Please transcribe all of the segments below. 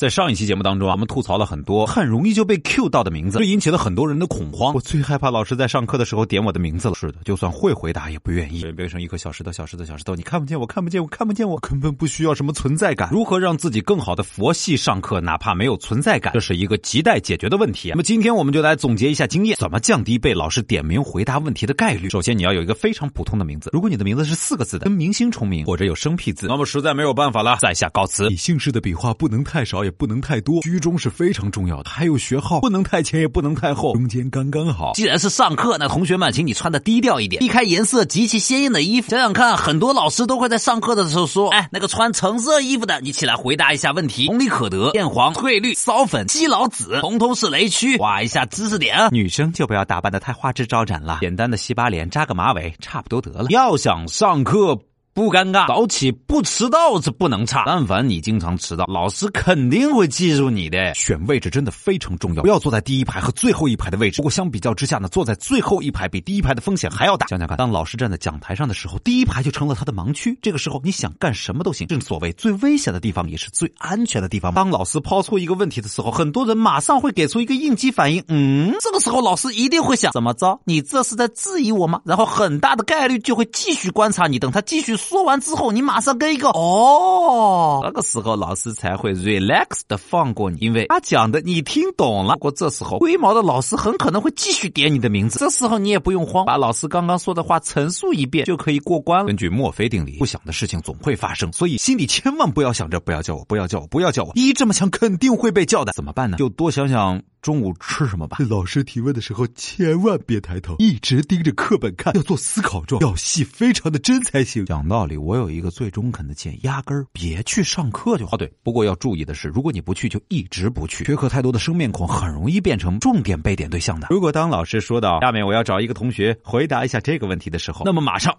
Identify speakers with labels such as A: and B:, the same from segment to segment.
A: 在上一期节目当中啊，我们吐槽了很多很容易就被 Q 到的名字，这引起了很多人的恐慌。我最害怕老师在上课的时候点我的名字了。是的，就算会回答也不愿意。变成一颗小石头，小石头，小石头，你看不见我，看不见我，看不见我，根本不需要什么存在感。如何让自己更好的佛系上课，哪怕没有存在感，这是一个亟待解决的问题。那么今天我们就来总结一下经验，怎么降低被老师点名回答问题的概率。首先，你要有一个非常普通的名字。如果你的名字是四个字的，跟明星重名或者有生僻字，那么实在没有办法了，在下告辞。你姓氏的笔画不能太少，也不能太多。居中是非常重要的，还有学号不能太前也不能太后，中间刚刚好。
B: 既然是上课，那同学们，请你穿的低调一点，避开颜色极其鲜艳的衣服。想想看，很多老师都会在上课的时候说：“哎，那个穿橙色衣服的，你起来回答一下问题。”同理可得，艳黄、翠绿、骚粉、基佬紫，通通是雷区。画一下知识点啊！
A: 女生就不要打扮的太花枝招展了，简单的洗把脸、扎个马尾，差不多得了。要想上课。不尴尬，早起不迟到是不能差。但凡你经常迟到，老师肯定会记住你的。选位置真的非常重要，不要坐在第一排和最后一排的位置。不过相比较之下呢，坐在最后一排比第一排的风险还要大。想想看，当老师站在讲台上的时候，第一排就成了他的盲区。这个时候你想干什么都行。正所谓最危险的地方也是最安全的地方。当老师抛出一个问题的时候，很多人马上会给出一个应激反应。嗯，
B: 这个时候老师一定会想：怎么着？你这是在质疑我吗？然后很大的概率就会继续观察你，等他继续。说完之后，你马上跟一个哦，
A: 那个时候老师才会 relax 的放过你，因为他讲的你听懂了。不过这时候龟毛的老师很可能会继续点你的名字，
B: 这时候你也不用慌，把老师刚刚说的话陈述一遍就可以过关了。
A: 根据墨菲定理，不想的事情总会发生，所以心里千万不要想着不要叫我，不要叫我，不要叫我。一这么想肯定会被叫的，怎么办呢？就多想想。中午吃什么吧？老师提问的时候千万别抬头，一直盯着课本看，要做思考状，要戏非常的真才行。讲道理，我有一个最中肯的建议，压根儿别去上课就好。对，不过要注意的是，如果你不去，就一直不去。缺课太多的生面孔很容易变成重点被点对象的。如果当老师说到下面我要找一个同学回答一下这个问题的时候，那么马上，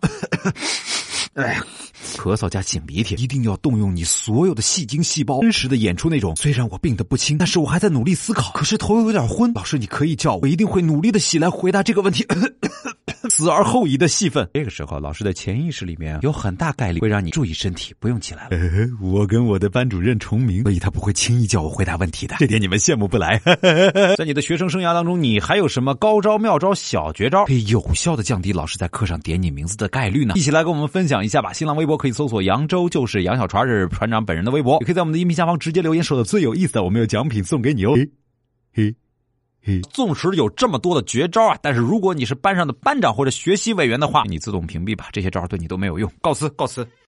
A: 哎呀。咳嗽加擤鼻涕，一定要动用你所有的戏精细胞，真实的演出那种。虽然我病得不轻，但是我还在努力思考，可是头又有点昏。老师，你可以叫我，我一定会努力的起来回答这个问题咳咳。死而后已的戏份，这个时候老师的潜意识里面有很大概率会让你注意身体，不用起来了。我跟我的班主任重名，所以他不会轻易叫我回答问题的，这点你们羡慕不来。在你的学生生涯当中，你还有什么高招妙招、小绝招，可以有效的降低老师在课上点你名字的概率呢？一起来跟我们分享一下吧。新浪微博可以搜索“扬州就是杨小船”是船长本人的微博，也可以在我们的音频下方直接留言，说的最有意思的，我们有奖品送给你哦。嘿。纵使有这么多的绝招啊，但是如果你是班上的班长或者学习委员的话，你自动屏蔽吧，这些招对你都没有用。告辞，告辞。